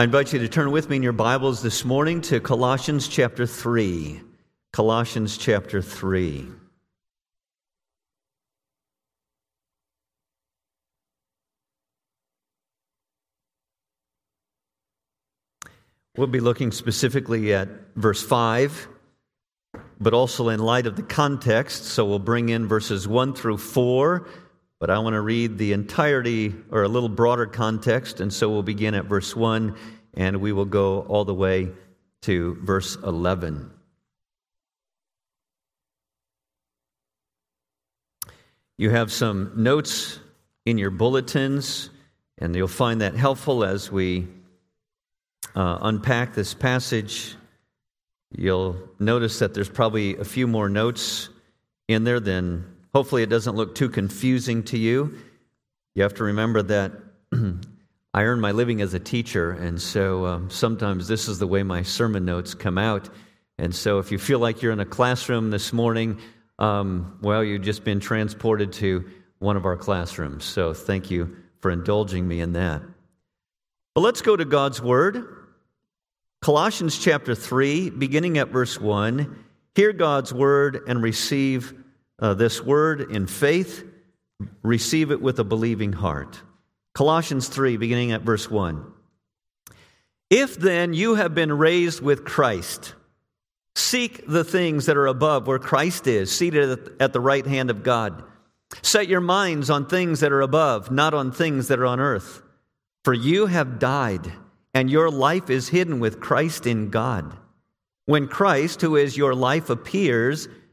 I invite you to turn with me in your Bibles this morning to Colossians chapter 3. Colossians chapter 3. We'll be looking specifically at verse 5, but also in light of the context. So we'll bring in verses 1 through 4, but I want to read the entirety or a little broader context. And so we'll begin at verse 1 and we will go all the way to verse 11. You have some notes in your bulletins, and you'll find that helpful as we uh, unpack this passage, you'll notice that there's probably a few more notes in there than hopefully it doesn't look too confusing to you. You have to remember that I earn my living as a teacher, and so um, sometimes this is the way my sermon notes come out. And so if you feel like you're in a classroom this morning, um, well, you've just been transported to one of our classrooms. So thank you for indulging me in that. But let's go to God's Word. Colossians chapter 3, beginning at verse 1. Hear God's Word and receive uh, this Word in faith. Receive it with a believing heart. Colossians 3, beginning at verse 1. If then you have been raised with Christ, seek the things that are above where Christ is, seated at the right hand of God. Set your minds on things that are above, not on things that are on earth. For you have died, and your life is hidden with Christ in God. When Christ, who is your life, appears,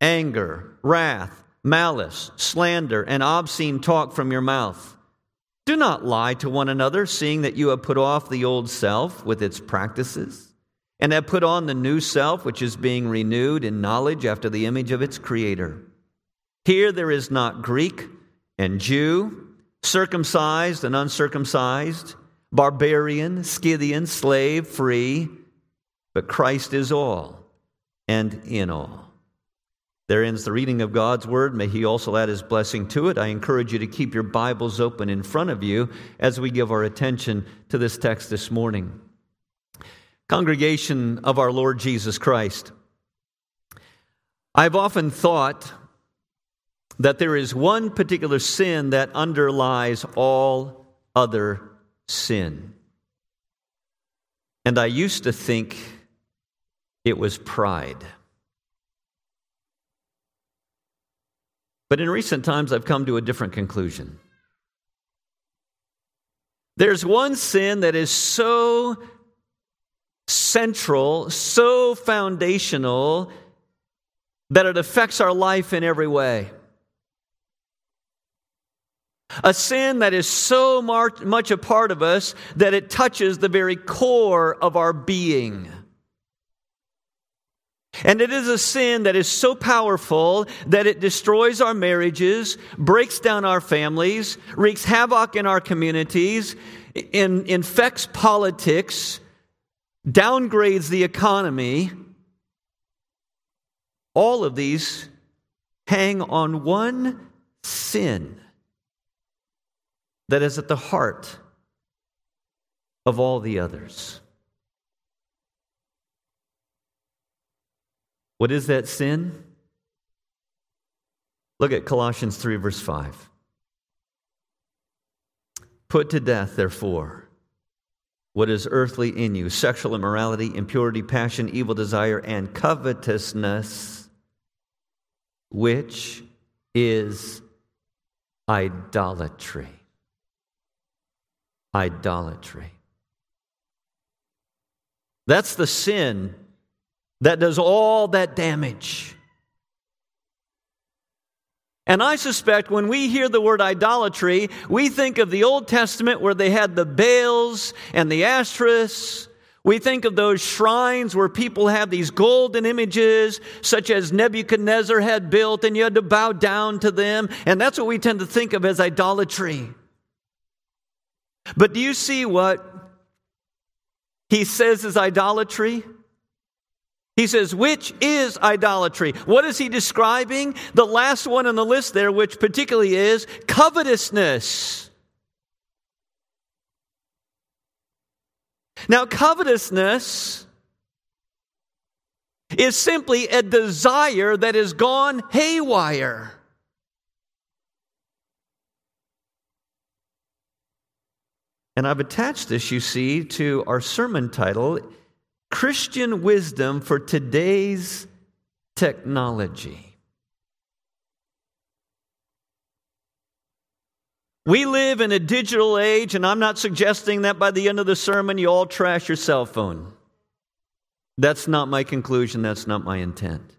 anger, wrath, malice, slander, and obscene talk from your mouth. Do not lie to one another, seeing that you have put off the old self with its practices, and have put on the new self, which is being renewed in knowledge after the image of its Creator. Here there is not Greek and Jew, circumcised and uncircumcised barbarian, Scythian, slave, free, but Christ is all and in all. There ends the reading of God's word. May He also add His blessing to it. I encourage you to keep your Bibles open in front of you as we give our attention to this text this morning. Congregation of our Lord Jesus Christ, I've often thought that there is one particular sin that underlies all other sin. And I used to think it was pride. But in recent times, I've come to a different conclusion. There's one sin that is so central, so foundational, that it affects our life in every way. A sin that is so much a part of us that it touches the very core of our being. And it is a sin that is so powerful that it destroys our marriages, breaks down our families, wreaks havoc in our communities, in, infects politics, downgrades the economy. All of these hang on one sin that is at the heart of all the others. What is that sin? Look at Colossians 3, verse 5. Put to death, therefore, what is earthly in you sexual immorality, impurity, passion, evil desire, and covetousness, which is idolatry idolatry. That's the sin that does all that damage. And I suspect when we hear the word idolatry, we think of the Old Testament where they had the Baals and the Ashtoreths, We think of those shrines where people have these golden images, such as Nebuchadnezzar had built, and you had to bow down to them. And that's what we tend to think of as idolatry. But do you see what he says is idolatry? He says, which is idolatry? What is he describing? The last one on the list there, which particularly is covetousness. Now, covetousness is simply a desire that has gone haywire. And I've attached this, you see, to our sermon title Christian Wisdom for Today's Technology. We live in a digital age, and I'm not suggesting that by the end of the sermon you all trash your cell phone. That's not my conclusion, that's not my intent.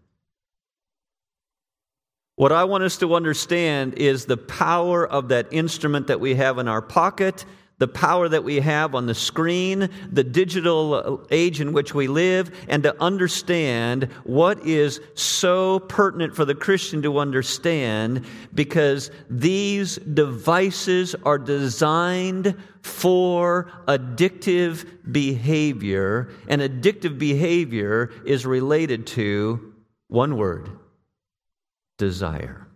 What I want us to understand is the power of that instrument that we have in our pocket the power that we have on the screen, the digital age in which we live, and to understand what is so pertinent for the Christian to understand because these devices are designed for addictive behavior, and addictive behavior is related to one word desire.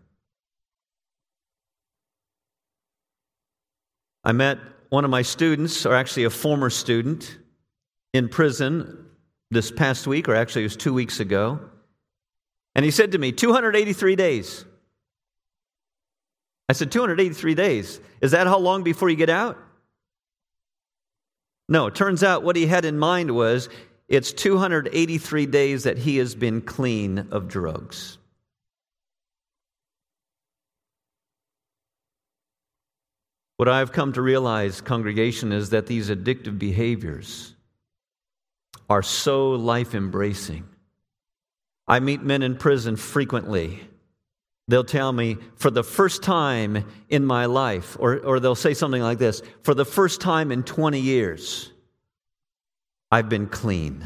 I met one of my students, or actually a former student, in prison this past week, or actually it was two weeks ago. And he said to me, 283 days. I said, 283 days. Is that how long before you get out? No, it turns out what he had in mind was it's 283 days that he has been clean of drugs. What I've come to realize, congregation, is that these addictive behaviors are so life embracing. I meet men in prison frequently. They'll tell me, for the first time in my life, or, or they'll say something like this for the first time in 20 years, I've been clean.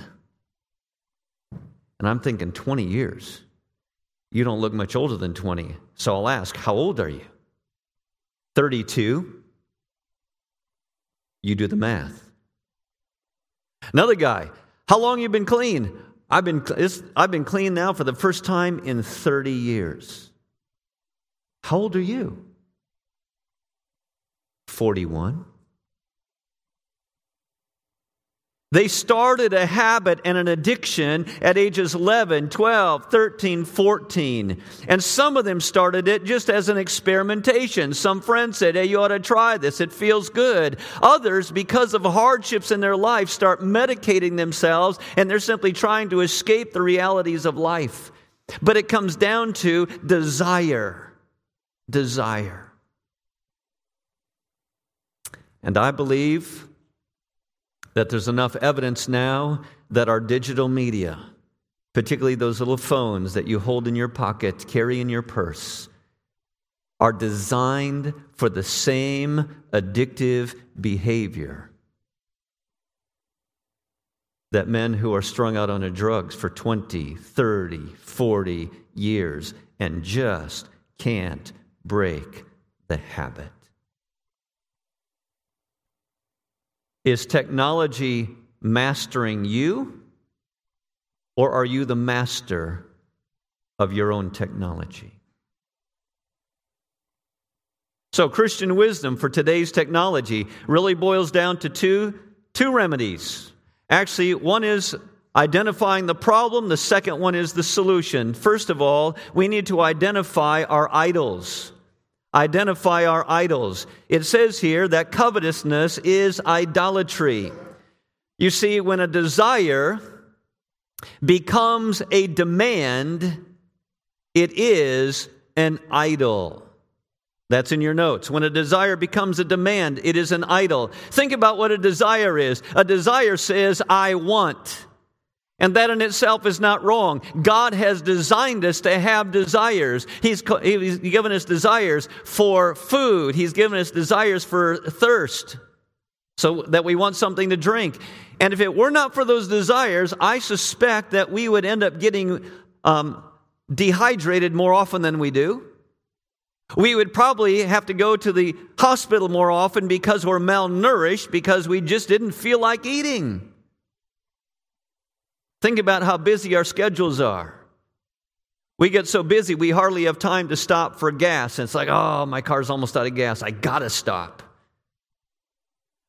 And I'm thinking, 20 years? You don't look much older than 20. So I'll ask, how old are you? 32. You do the math. Another guy, how long you been clean? I've been, I've been clean now for the first time in 30 years. How old are you? 41. They started a habit and an addiction at ages 11, 12, 13, 14. And some of them started it just as an experimentation. Some friends said, Hey, you ought to try this. It feels good. Others, because of hardships in their life, start medicating themselves and they're simply trying to escape the realities of life. But it comes down to desire. Desire. And I believe that there's enough evidence now that our digital media, particularly those little phones that you hold in your pocket, carry in your purse, are designed for the same addictive behavior that men who are strung out on drugs for 20, 30, 40 years and just can't break the habit. Is technology mastering you, or are you the master of your own technology? So, Christian wisdom for today's technology really boils down to two, two remedies. Actually, one is identifying the problem, the second one is the solution. First of all, we need to identify our idols identify our idols. It says here that covetousness is idolatry. You see, when a desire becomes a demand, it is an idol. That's in your notes. When a desire becomes a demand, it is an idol. Think about what a desire is. A desire says, I want. And that in itself is not wrong. God has designed us to have desires. He's, he's given us desires for food. He's given us desires for thirst, so that we want something to drink. And if it were not for those desires, I suspect that we would end up getting um, dehydrated more often than we do. We would probably have to go to the hospital more often because we're malnourished because we just didn't feel like eating. Think about how busy our schedules are. We get so busy, we hardly have time to stop for gas. And it's like, oh, my car's almost out of gas. I got to stop.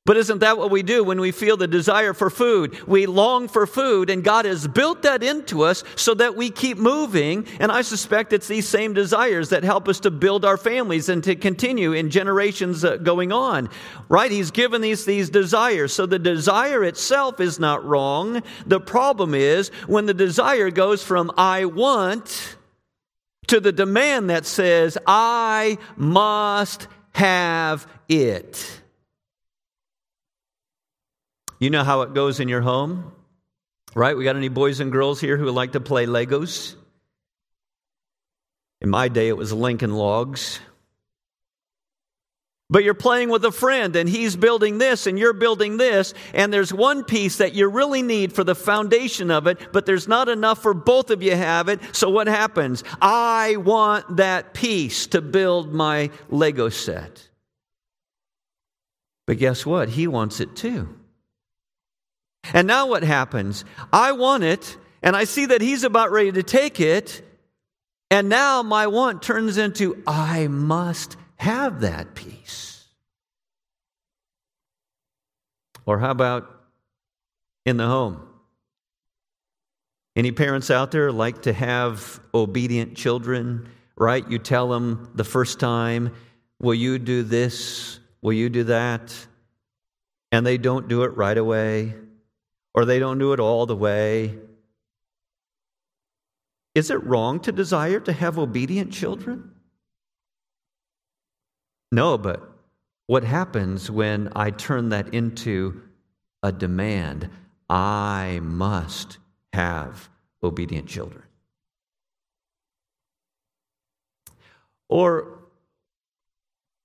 But isn't that what we do when we feel the desire for food? We long for food, and God has built that into us so that we keep moving. And I suspect it's these same desires that help us to build our families and to continue in generations uh, going on. Right? He's given these, these desires. So the desire itself is not wrong. The problem is when the desire goes from I want to the demand that says, I must have it. You know how it goes in your home, right? We got any boys and girls here who like to play Legos? In my day, it was Lincoln Logs. But you're playing with a friend and he's building this and you're building this, and there's one piece that you really need for the foundation of it, but there's not enough for both of you have it. So what happens? I want that piece to build my Lego set. But guess what? He wants it too. And now what happens? I want it, and I see that he's about ready to take it, and now my want turns into I must have that piece. Or how about in the home? Any parents out there like to have obedient children, right? You tell them the first time, Will you do this? Will you do that? And they don't do it right away or they don't do it all the way. Is it wrong to desire to have obedient children? No, but what happens when I turn that into a demand? I must have obedient children. Or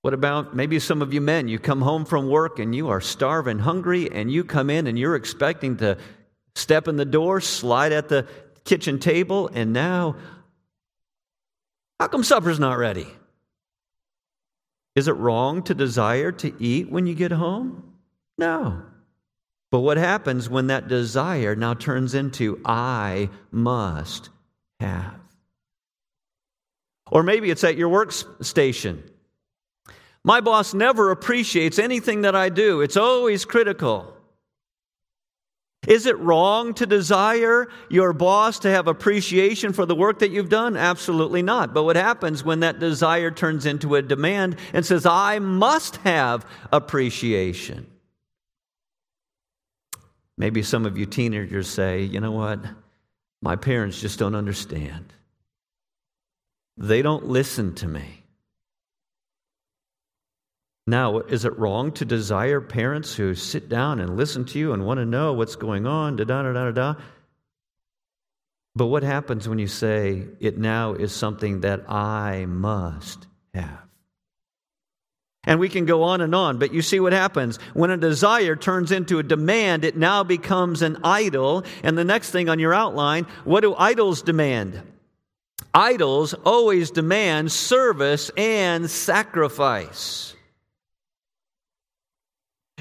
what about maybe some of you men? You come home from work and you are starving, hungry, and you come in and you're expecting to step in the door, slide at the kitchen table, and now, how come supper's not ready? Is it wrong to desire to eat when you get home? No. But what happens when that desire now turns into, I must have? Or maybe it's at your workstation my boss never appreciates anything that I do, it's always critical. Is it wrong to desire your boss to have appreciation for the work that you've done? Absolutely not. But what happens when that desire turns into a demand and says, I must have appreciation? Maybe some of you teenagers say, you know what? My parents just don't understand. They don't listen to me. Now, is it wrong to desire parents who sit down and listen to you and want to know what's going on? Da da da da da. But what happens when you say it now is something that I must have? And we can go on and on, but you see what happens. When a desire turns into a demand, it now becomes an idol. And the next thing on your outline, what do idols demand? Idols always demand service and sacrifice.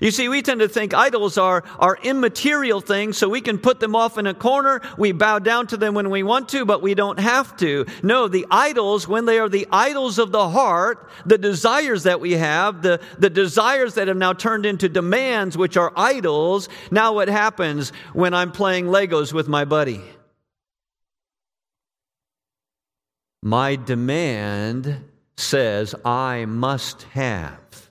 You see, we tend to think idols are, are immaterial things, so we can put them off in a corner. We bow down to them when we want to, but we don't have to. No, the idols, when they are the idols of the heart, the desires that we have, the, the desires that have now turned into demands, which are idols, now what happens when I'm playing Legos with my buddy? My demand says I must have.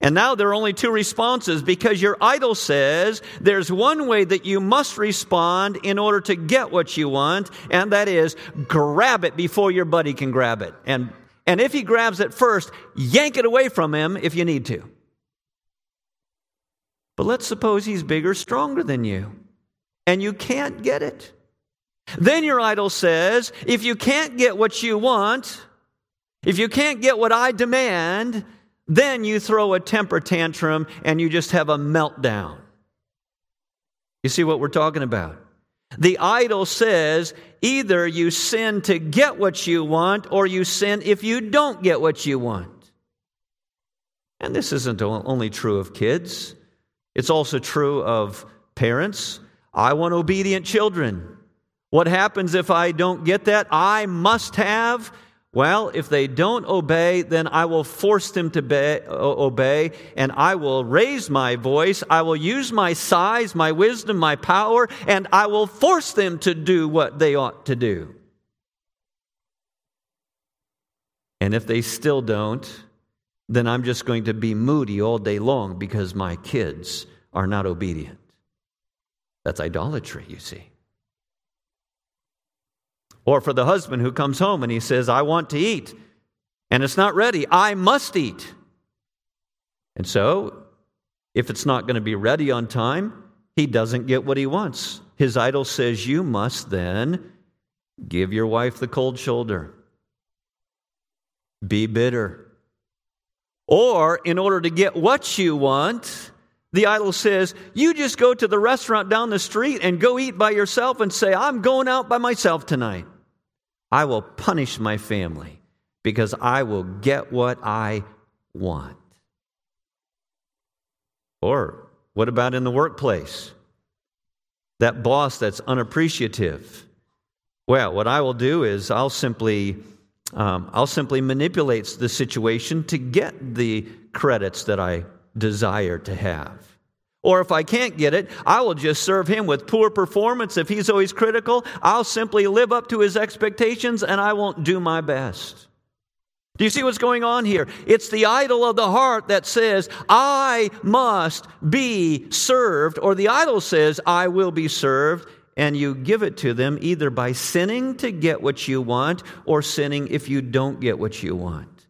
And now there are only two responses because your idol says there's one way that you must respond in order to get what you want, and that is grab it before your buddy can grab it. And, and if he grabs it first, yank it away from him if you need to. But let's suppose he's bigger, stronger than you, and you can't get it. Then your idol says, if you can't get what you want, if you can't get what I demand, then you throw a temper tantrum and you just have a meltdown. You see what we're talking about? The idol says either you sin to get what you want or you sin if you don't get what you want. And this isn't only true of kids, it's also true of parents. I want obedient children. What happens if I don't get that? I must have well, if they don't obey, then I will force them to be, obey, and I will raise my voice. I will use my size, my wisdom, my power, and I will force them to do what they ought to do. And if they still don't, then I'm just going to be moody all day long because my kids are not obedient. That's idolatry, you see. Or for the husband who comes home and he says, I want to eat, and it's not ready. I must eat. And so, if it's not going to be ready on time, he doesn't get what he wants. His idol says, You must then give your wife the cold shoulder, be bitter. Or, in order to get what you want, the idol says, You just go to the restaurant down the street and go eat by yourself and say, I'm going out by myself tonight. I will punish my family because I will get what I want. Or what about in the workplace? That boss that's unappreciative. Well, what I will do is I'll simply um, I'll simply manipulate the situation to get the credits that I desire to have. Or if I can't get it, I will just serve him with poor performance. If he's always critical, I'll simply live up to his expectations and I won't do my best. Do you see what's going on here? It's the idol of the heart that says, I must be served, or the idol says, I will be served, and you give it to them either by sinning to get what you want or sinning if you don't get what you want.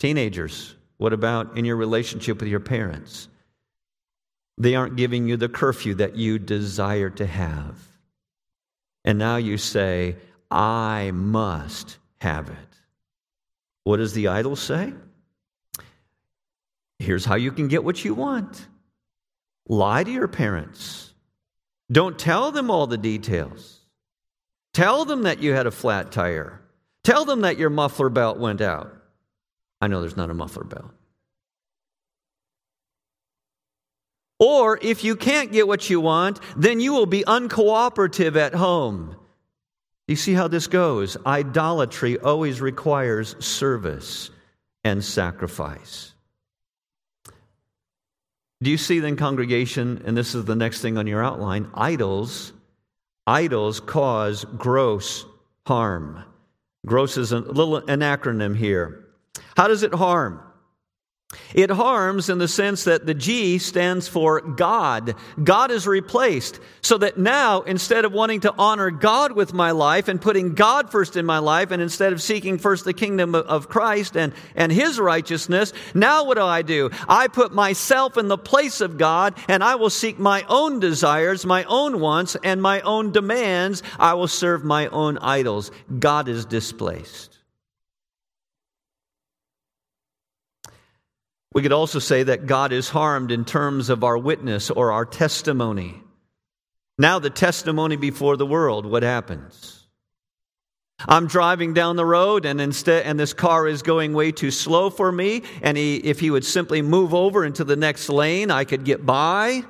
Teenagers, what about in your relationship with your parents? They aren't giving you the curfew that you desire to have. And now you say, I must have it. What does the idol say? Here's how you can get what you want lie to your parents. Don't tell them all the details. Tell them that you had a flat tire. Tell them that your muffler belt went out. I know there's not a muffler bell. Or if you can't get what you want, then you will be uncooperative at home. You see how this goes? Idolatry always requires service and sacrifice. Do you see then, congregation, and this is the next thing on your outline idols, idols cause gross harm. Gross is a little an acronym here. How does it harm? It harms in the sense that the G stands for God. God is replaced. So that now, instead of wanting to honor God with my life and putting God first in my life, and instead of seeking first the kingdom of Christ and, and His righteousness, now what do I do? I put myself in the place of God and I will seek my own desires, my own wants, and my own demands. I will serve my own idols. God is displaced. We could also say that God is harmed in terms of our witness or our testimony. Now, the testimony before the world, what happens? I'm driving down the road and instead and this car is going way too slow for me and he if he would simply move over into the next lane I could get by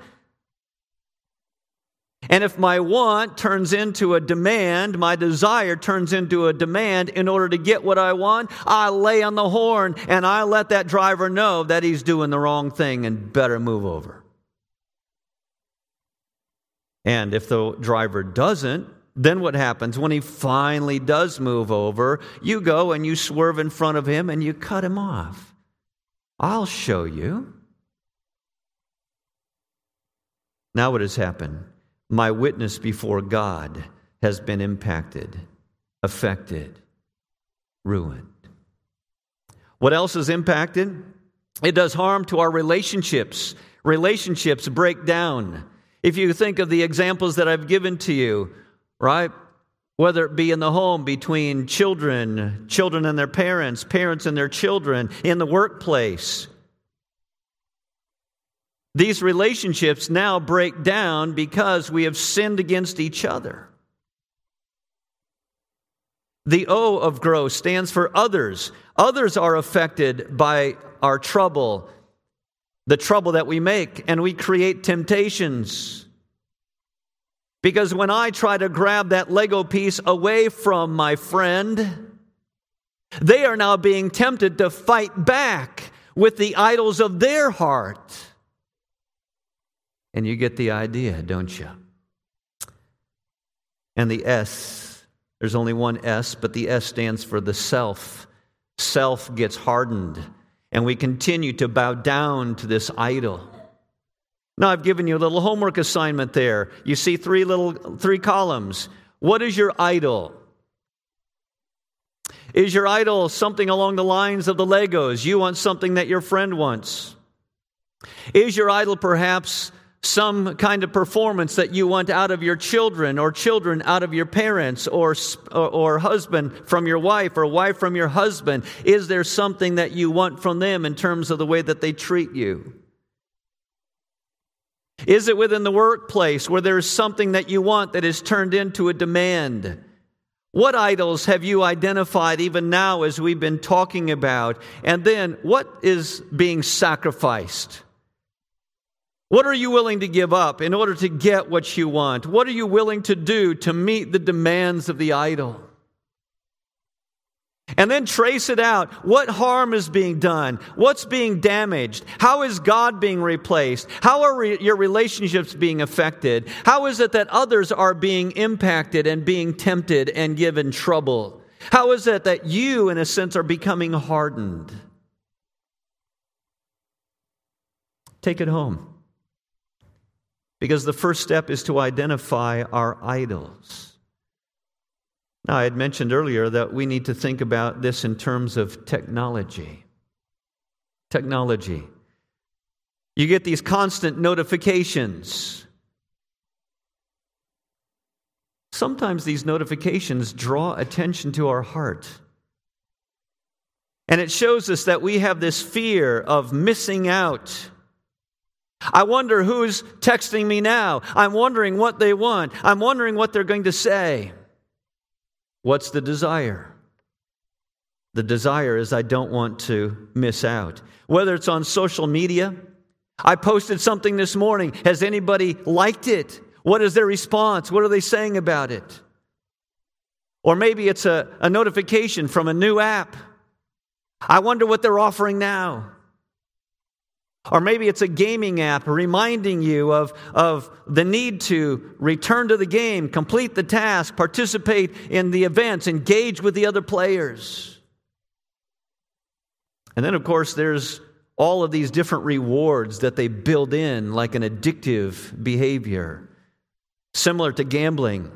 and if my want turns into a demand, my desire turns into a demand in order to get what I want, I lay on the horn and I let that driver know that he's doing the wrong thing and better move over. And if the driver doesn't, then what happens when he finally does move over? You go and you swerve in front of him and you cut him off. I'll show you. Now, what has happened? My witness before God has been impacted, affected, ruined. What else is impacted? It does harm to our relationships. Relationships break down. If you think of the examples that I've given to you, right? Whether it be in the home between children, children and their parents, parents and their children, in the workplace, These relationships now break down because we have sinned against each other. The O of grow stands for others. Others are affected by our trouble, the trouble that we make, and we create temptations. Because when I try to grab that Lego piece away from my friend, they are now being tempted to fight back with the idols of their heart. And you get the idea, don't you? And the S, there's only one S, but the S stands for the self. Self gets hardened, and we continue to bow down to this idol. Now, I've given you a little homework assignment there. You see three little three columns. What is your idol? Is your idol something along the lines of the Legos? You want something that your friend wants. Is your idol perhaps some kind of performance that you want out of your children or children out of your parents or, or, husband from your wife or wife from your husband? Is there something that you want from them in terms of the way that they treat you? Is it within the workplace where there is something that you want that is turned into a demand? What idols have you identified even now as we've been talking about? And then what is being sacrificed? What are you willing to give up in order to get what you want? What are you willing to do to meet the demands of the idol? And then trace it out. What harm is being done? What's being damaged? How is God being replaced? How are re- your relationships being affected? How is it that others are being impacted and being tempted and given trouble? How is it that you, in a sense, are becoming hardened? Take it home. Because the first step is to identify our idols. Now, I had mentioned earlier that we need to think about this in terms of technology. Technology. You get these constant notifications. Sometimes these notifications draw attention to our heart. And it shows us that we have this fear of missing out. I wonder who's texting me now. I'm wondering what they want. I'm wondering what they're going to say. What's the desire? The desire is I don't want to miss out. Whether it's on social media, I posted something this morning. Has anybody liked it? What is their response? What are they saying about it? Or maybe it's a, a notification from a new app. I wonder what they're offering now. Or maybe it's a gaming app reminding you of, of the need to return to the game, complete the task, participate in the events, engage with the other players. And then, of course, there's all of these different rewards that they build in, like an addictive behavior, similar to gambling.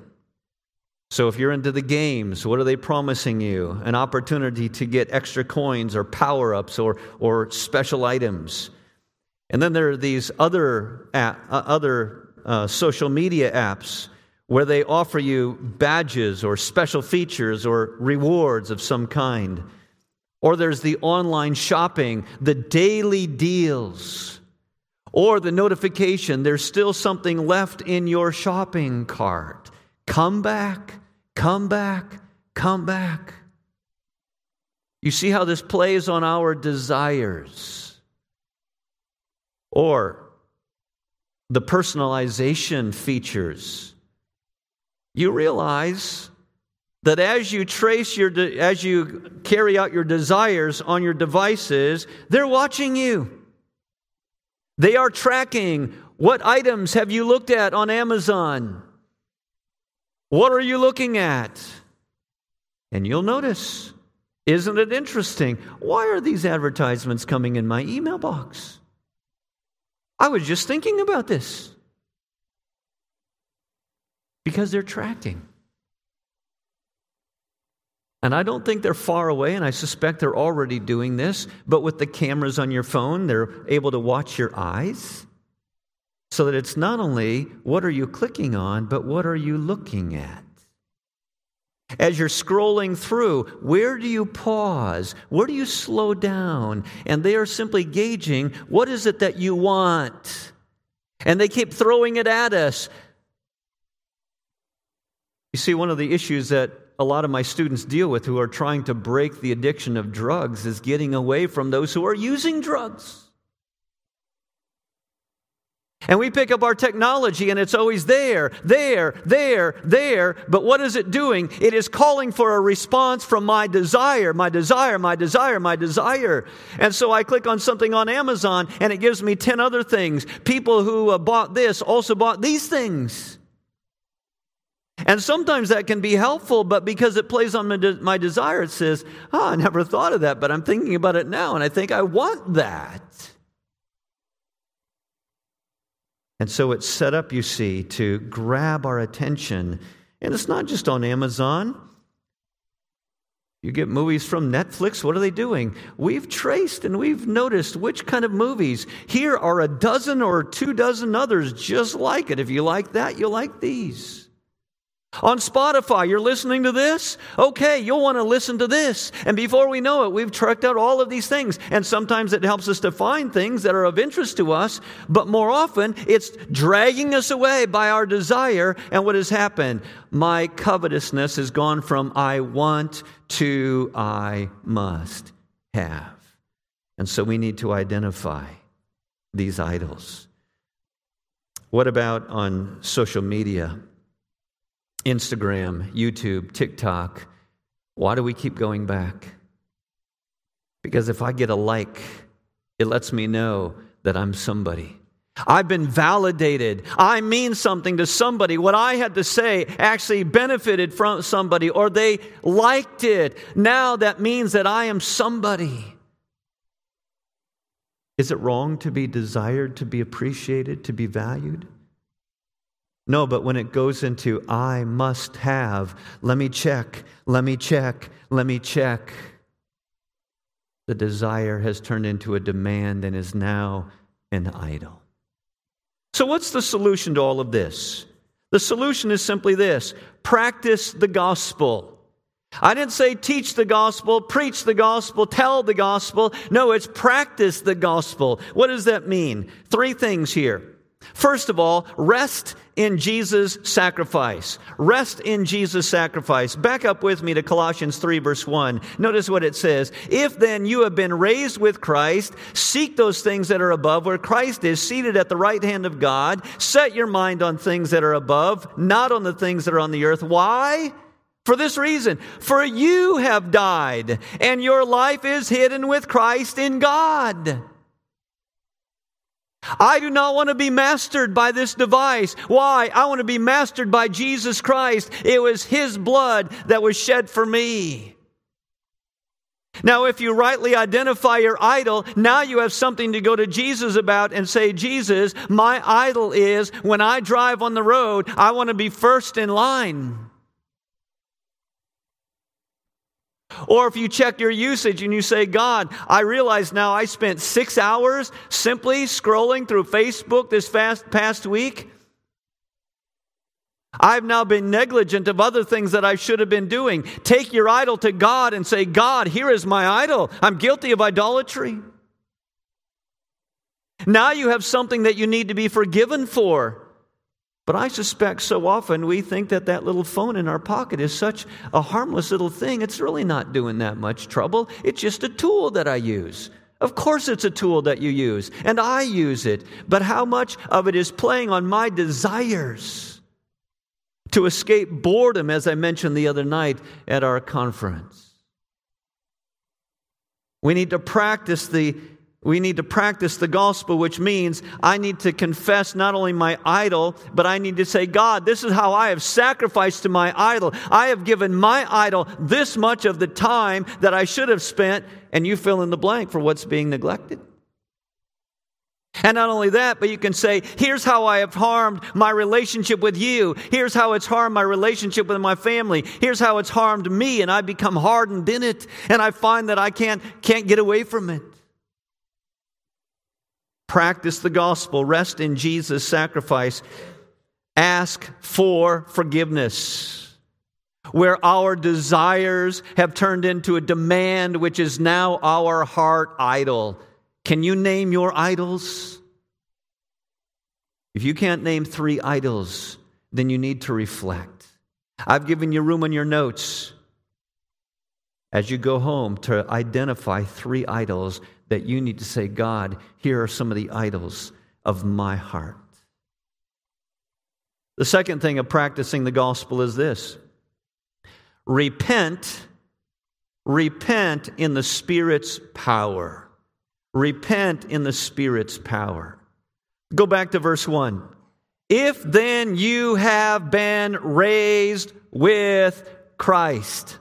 So, if you're into the games, what are they promising you? An opportunity to get extra coins or power ups or, or special items. And then there are these other, uh, other uh, social media apps where they offer you badges or special features or rewards of some kind. Or there's the online shopping, the daily deals, or the notification there's still something left in your shopping cart. Come back, come back, come back. You see how this plays on our desires. Or the personalization features. You realize that as you trace your de- as you carry out your desires on your devices, they're watching you. They are tracking what items have you looked at on Amazon? What are you looking at? And you'll notice, isn't it interesting? Why are these advertisements coming in my email box? I was just thinking about this. Because they're tracking. And I don't think they're far away, and I suspect they're already doing this, but with the cameras on your phone, they're able to watch your eyes so that it's not only what are you clicking on, but what are you looking at. As you're scrolling through, where do you pause? Where do you slow down? And they are simply gauging what is it that you want? And they keep throwing it at us. You see, one of the issues that a lot of my students deal with who are trying to break the addiction of drugs is getting away from those who are using drugs. And we pick up our technology and it's always there, there, there, there. But what is it doing? It is calling for a response from my desire, my desire, my desire, my desire. And so I click on something on Amazon and it gives me 10 other things. People who uh, bought this also bought these things. And sometimes that can be helpful, but because it plays on my, de- my desire, it says, Oh, I never thought of that, but I'm thinking about it now and I think I want that. And so it's set up, you see, to grab our attention. And it's not just on Amazon. You get movies from Netflix, what are they doing? We've traced and we've noticed which kind of movies. Here are a dozen or two dozen others just like it. If you like that, you'll like these. On Spotify, you're listening to this? Okay, you'll want to listen to this. And before we know it, we've trucked out all of these things. And sometimes it helps us to find things that are of interest to us, but more often it's dragging us away by our desire. And what has happened? My covetousness has gone from I want to I must have. And so we need to identify these idols. What about on social media? Instagram, YouTube, TikTok. Why do we keep going back? Because if I get a like, it lets me know that I'm somebody. I've been validated. I mean something to somebody. What I had to say actually benefited from somebody or they liked it. Now that means that I am somebody. Is it wrong to be desired, to be appreciated, to be valued? No, but when it goes into I must have, let me check, let me check, let me check, the desire has turned into a demand and is now an idol. So, what's the solution to all of this? The solution is simply this practice the gospel. I didn't say teach the gospel, preach the gospel, tell the gospel. No, it's practice the gospel. What does that mean? Three things here. First of all, rest in Jesus' sacrifice. Rest in Jesus' sacrifice. Back up with me to Colossians 3, verse 1. Notice what it says. If then you have been raised with Christ, seek those things that are above, where Christ is seated at the right hand of God. Set your mind on things that are above, not on the things that are on the earth. Why? For this reason, for you have died, and your life is hidden with Christ in God. I do not want to be mastered by this device. Why? I want to be mastered by Jesus Christ. It was His blood that was shed for me. Now, if you rightly identify your idol, now you have something to go to Jesus about and say, Jesus, my idol is when I drive on the road, I want to be first in line. Or if you check your usage and you say, God, I realize now I spent six hours simply scrolling through Facebook this fast, past week. I've now been negligent of other things that I should have been doing. Take your idol to God and say, God, here is my idol. I'm guilty of idolatry. Now you have something that you need to be forgiven for. But I suspect so often we think that that little phone in our pocket is such a harmless little thing. It's really not doing that much trouble. It's just a tool that I use. Of course, it's a tool that you use, and I use it. But how much of it is playing on my desires to escape boredom, as I mentioned the other night at our conference? We need to practice the we need to practice the gospel, which means I need to confess not only my idol, but I need to say, God, this is how I have sacrificed to my idol. I have given my idol this much of the time that I should have spent, and you fill in the blank for what's being neglected. And not only that, but you can say, here's how I have harmed my relationship with you. Here's how it's harmed my relationship with my family. Here's how it's harmed me, and I become hardened in it, and I find that I can't, can't get away from it. Practice the gospel, rest in Jesus' sacrifice, ask for forgiveness. where our desires have turned into a demand, which is now our heart idol. Can you name your idols? If you can't name three idols, then you need to reflect. I've given you room in your notes as you go home to identify three idols that you need to say, God, here are some of the idols of my heart. The second thing of practicing the gospel is this repent, repent in the Spirit's power. Repent in the Spirit's power. Go back to verse 1. If then you have been raised with Christ.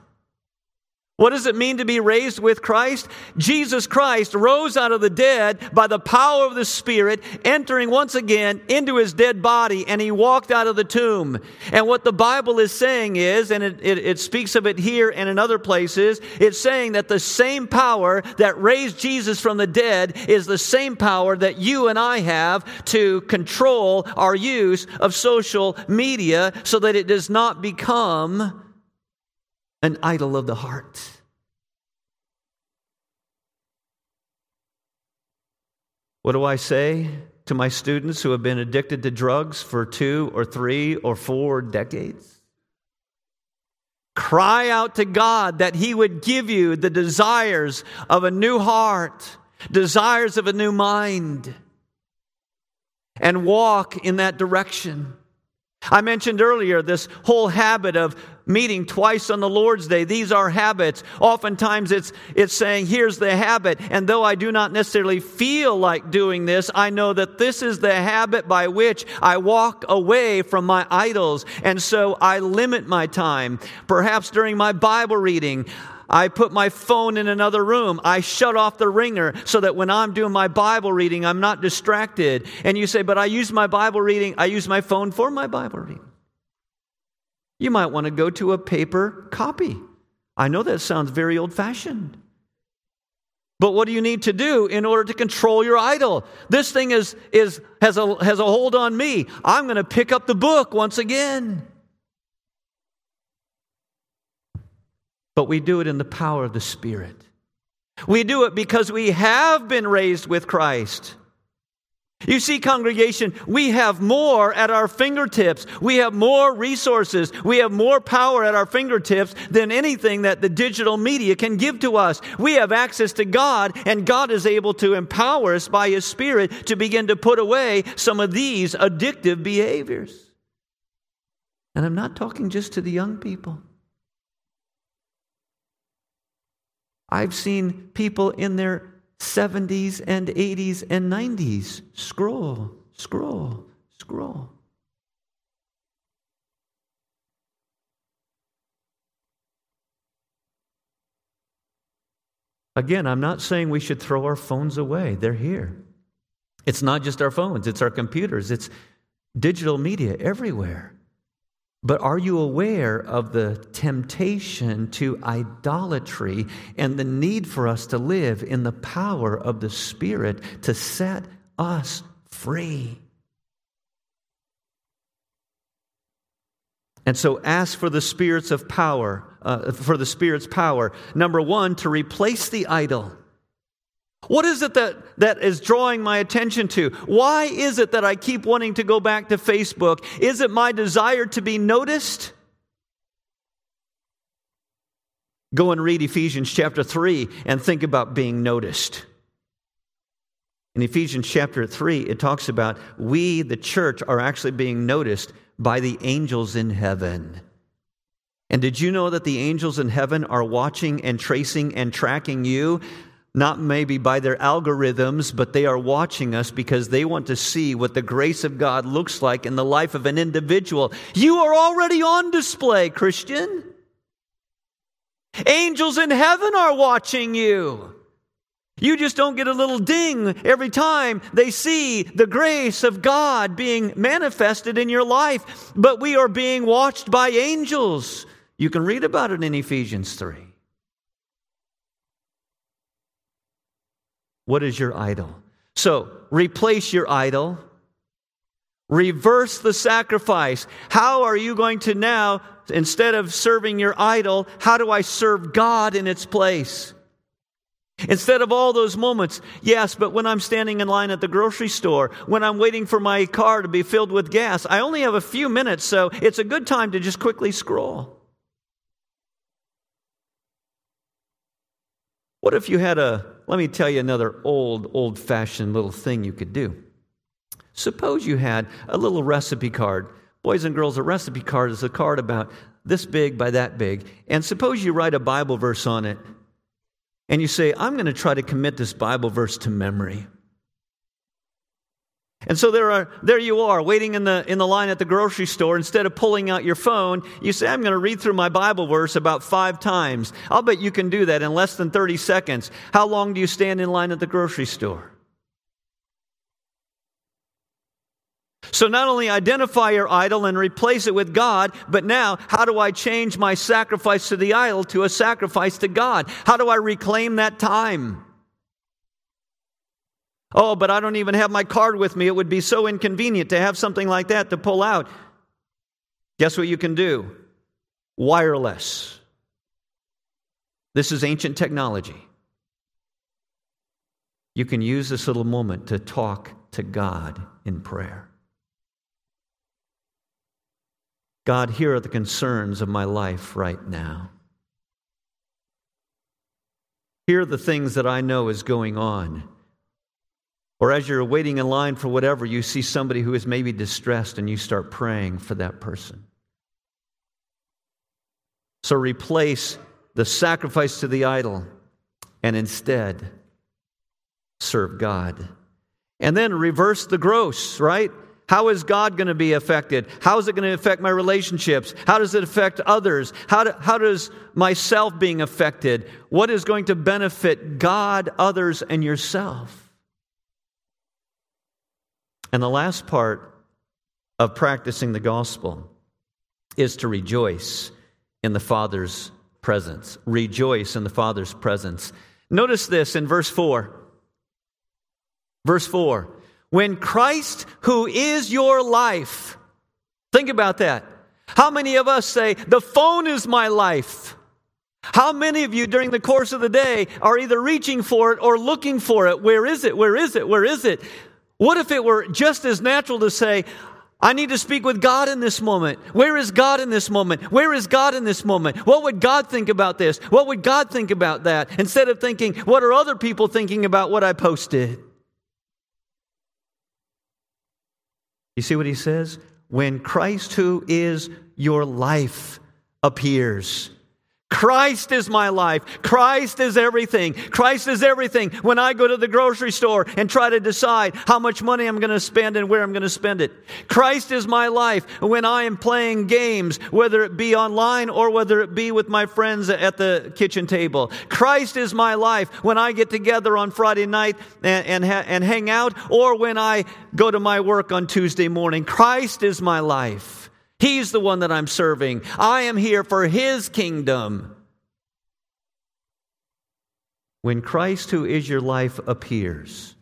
What does it mean to be raised with Christ? Jesus Christ rose out of the dead by the power of the Spirit, entering once again into his dead body, and he walked out of the tomb. And what the Bible is saying is, and it, it, it speaks of it here and in other places, it's saying that the same power that raised Jesus from the dead is the same power that you and I have to control our use of social media so that it does not become an idol of the heart. What do I say to my students who have been addicted to drugs for two or three or four decades? Cry out to God that He would give you the desires of a new heart, desires of a new mind, and walk in that direction. I mentioned earlier this whole habit of meeting twice on the Lord's Day. These are habits. Oftentimes it's, it's saying, here's the habit. And though I do not necessarily feel like doing this, I know that this is the habit by which I walk away from my idols. And so I limit my time. Perhaps during my Bible reading, I put my phone in another room. I shut off the ringer so that when I'm doing my Bible reading, I'm not distracted. And you say, but I use my Bible reading, I use my phone for my Bible reading. You might want to go to a paper copy. I know that sounds very old fashioned. But what do you need to do in order to control your idol? This thing is, is, has, a, has a hold on me. I'm going to pick up the book once again. but we do it in the power of the Spirit. We do it because we have been raised with Christ. You see, congregation, we have more at our fingertips. We have more resources. We have more power at our fingertips than anything that the digital media can give to us. We have access to God, and God is able to empower us by His Spirit to begin to put away some of these addictive behaviors. And I'm not talking just to the young people. I've seen people in their 70s and 80s and 90s scroll, scroll, scroll. Again, I'm not saying we should throw our phones away. They're here. It's not just our phones, it's our computers, it's digital media everywhere. But are you aware of the temptation to idolatry and the need for us to live in the power of the Spirit to set us free? And so ask for the spirits of power, uh, for the Spirit's power. Number one, to replace the idol. What is it that, that is drawing my attention to? Why is it that I keep wanting to go back to Facebook? Is it my desire to be noticed? Go and read Ephesians chapter 3 and think about being noticed. In Ephesians chapter 3, it talks about we, the church, are actually being noticed by the angels in heaven. And did you know that the angels in heaven are watching and tracing and tracking you? Not maybe by their algorithms, but they are watching us because they want to see what the grace of God looks like in the life of an individual. You are already on display, Christian. Angels in heaven are watching you. You just don't get a little ding every time they see the grace of God being manifested in your life, but we are being watched by angels. You can read about it in Ephesians 3. What is your idol? So, replace your idol Reverse the sacrifice. How are you going to now, instead of serving your idol, how do I serve God in its place? Instead of all those moments, yes, but when I'm standing in line at the grocery store, when I'm waiting for my car to be filled with gas, I only have a few minutes, so it's a good time to just quickly scroll. What if you had a, let me tell you another old, old fashioned little thing you could do. Suppose you had a little recipe card. Boys and girls, a recipe card is a card about this big by that big. And suppose you write a Bible verse on it and you say, I'm going to try to commit this Bible verse to memory. And so there, are, there you are, waiting in the, in the line at the grocery store. Instead of pulling out your phone, you say, I'm going to read through my Bible verse about five times. I'll bet you can do that in less than 30 seconds. How long do you stand in line at the grocery store? So not only identify your idol and replace it with God, but now how do I change my sacrifice to the idol to a sacrifice to God? How do I reclaim that time? Oh, but I don't even have my card with me. It would be so inconvenient to have something like that to pull out. Guess what you can do? Wireless. This is ancient technology. You can use this little moment to talk to God in prayer. God, here are the concerns of my life right now. Here are the things that I know is going on. Or as you're waiting in line for whatever, you see somebody who is maybe distressed and you start praying for that person. So replace the sacrifice to the idol and instead serve God. And then reverse the gross, right? How is God going to be affected? How is it going to affect my relationships? How does it affect others? How, do, how does myself being affected? What is going to benefit God, others, and yourself? And the last part of practicing the gospel is to rejoice in the Father's presence. Rejoice in the Father's presence. Notice this in verse 4. Verse 4 when Christ, who is your life, think about that. How many of us say, the phone is my life? How many of you during the course of the day are either reaching for it or looking for it? Where is it? Where is it? Where is it? What if it were just as natural to say, I need to speak with God in this moment. Where is God in this moment? Where is God in this moment? What would God think about this? What would God think about that? Instead of thinking, what are other people thinking about what I posted? You see what he says? When Christ, who is your life, appears. Christ is my life. Christ is everything. Christ is everything. When I go to the grocery store and try to decide how much money I'm going to spend and where I'm going to spend it. Christ is my life. When I am playing games, whether it be online or whether it be with my friends at the kitchen table. Christ is my life. When I get together on Friday night and, and, and hang out or when I go to my work on Tuesday morning. Christ is my life. He's the one that I'm serving. I am here for His kingdom. When Christ, who is your life, appears,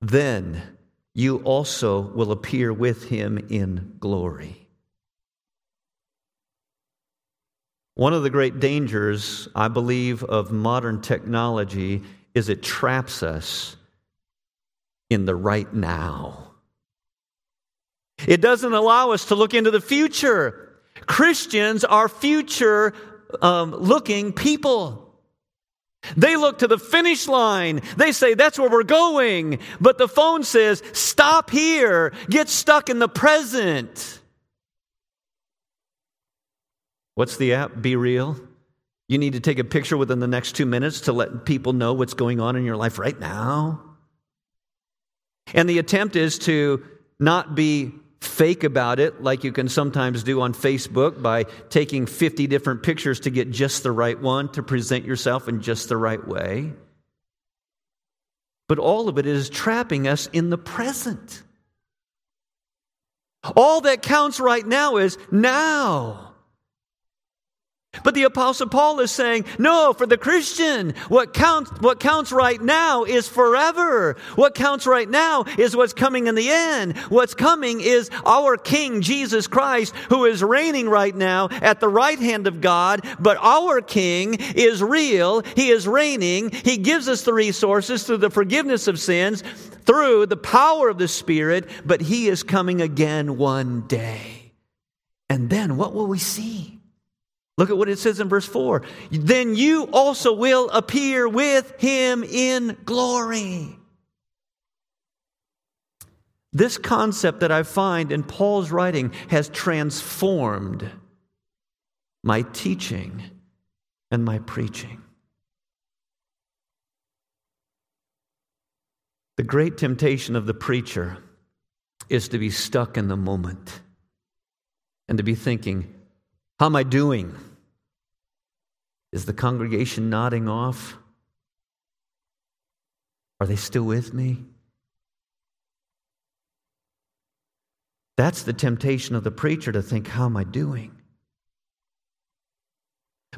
then you also will appear with Him in glory. One of the great dangers, I believe, of modern technology is it traps us in the right now. It doesn't allow us to look into the future. Christians are future um, looking people. They look to the finish line. They say, that's where we're going. But the phone says, stop here. Get stuck in the present. What's the app? BeReal. You need to take a picture within the next two minutes to let people know what's going on in your life right now. And the attempt is to not be fake about it, like you can sometimes do on Facebook by taking 50 different pictures to get just the right one to present yourself in just the right way. But all of it is trapping us in the present. All that counts right now is now. But the apostle Paul is saying, no, for the Christian, what counts, what counts right now is forever. What counts right now is what's coming in the end. What's coming is our King Jesus Christ, who is reigning right now at the right hand of God. But our King is real. He is reigning. He gives us the resources through the forgiveness of sins, through the power of the Spirit, but he is coming again one day. And then what will we see? Look at what it says in verse 4. Then you also will appear with him in glory. This concept that I find in Paul's writing has transformed my teaching and my preaching. The great temptation of the preacher is to be stuck in the moment and to be thinking, How am I doing? Is the congregation nodding off? Are they still with me? That's the temptation of the preacher to think, How am I doing?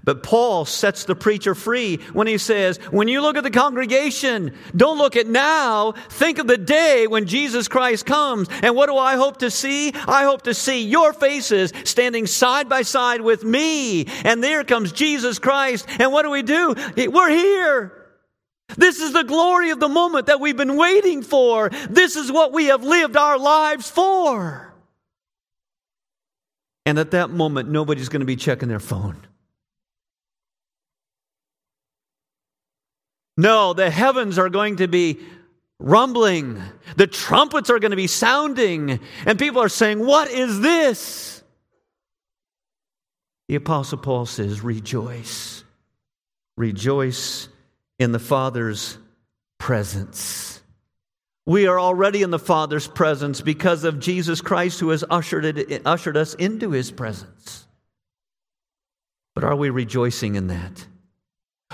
But Paul sets the preacher free when he says, When you look at the congregation, don't look at now. Think of the day when Jesus Christ comes. And what do I hope to see? I hope to see your faces standing side by side with me. And there comes Jesus Christ. And what do we do? We're here. This is the glory of the moment that we've been waiting for. This is what we have lived our lives for. And at that moment, nobody's going to be checking their phone. No, the heavens are going to be rumbling. The trumpets are going to be sounding. And people are saying, What is this? The Apostle Paul says, Rejoice. Rejoice in the Father's presence. We are already in the Father's presence because of Jesus Christ who has ushered, it, ushered us into his presence. But are we rejoicing in that?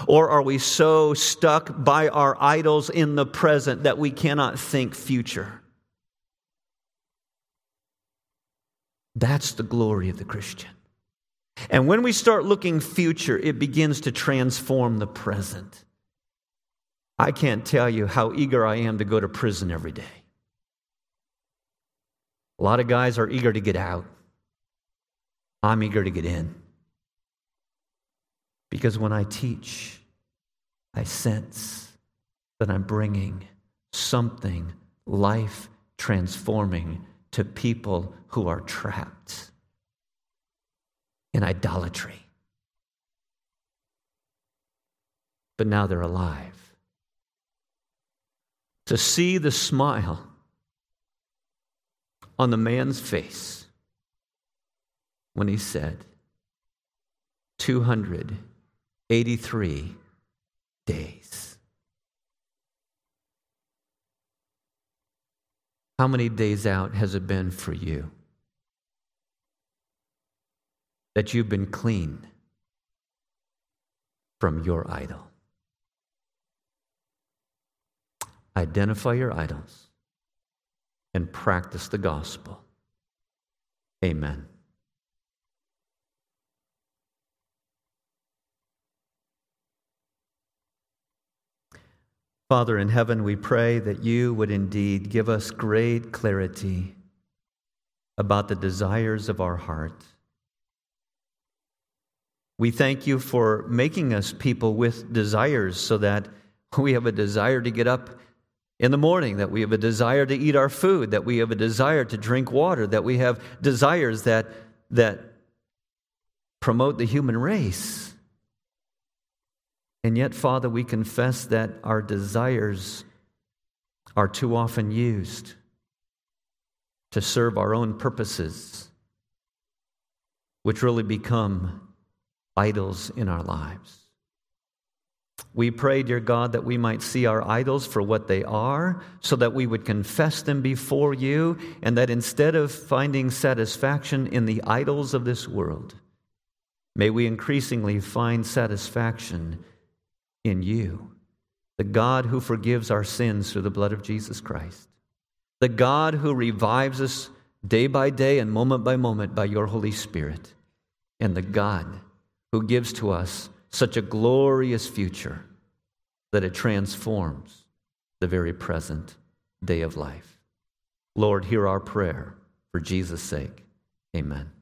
Or are we so stuck by our idols in the present that we cannot think future? That's the glory of the Christian. And when we start looking future, it begins to transform the present. I can't tell you how eager I am to go to prison every day. A lot of guys are eager to get out. I'm eager to get in. Because when I teach, I sense that I'm bringing something life transforming to people who are trapped in idolatry. But now they're alive. To see the smile on the man's face when he said, 200 83 days. How many days out has it been for you that you've been clean from your idol? Identify your idols and practice the gospel. Amen. Father in heaven, we pray that you would indeed give us great clarity about the desires of our heart. We thank you for making us people with desires so that we have a desire to get up in the morning, that we have a desire to eat our food, that we have a desire to drink water, that we have desires that, that promote the human race. And yet, Father, we confess that our desires are too often used to serve our own purposes, which really become idols in our lives. We pray, dear God, that we might see our idols for what they are, so that we would confess them before you, and that instead of finding satisfaction in the idols of this world, may we increasingly find satisfaction in you. The God who forgives our sins through the blood of Jesus Christ. The God who revives us day by day and moment by moment by your Holy Spirit. And the God who gives to us such a glorious future that it transforms the very present day of life. Lord, hear our prayer for Jesus' sake. Amen.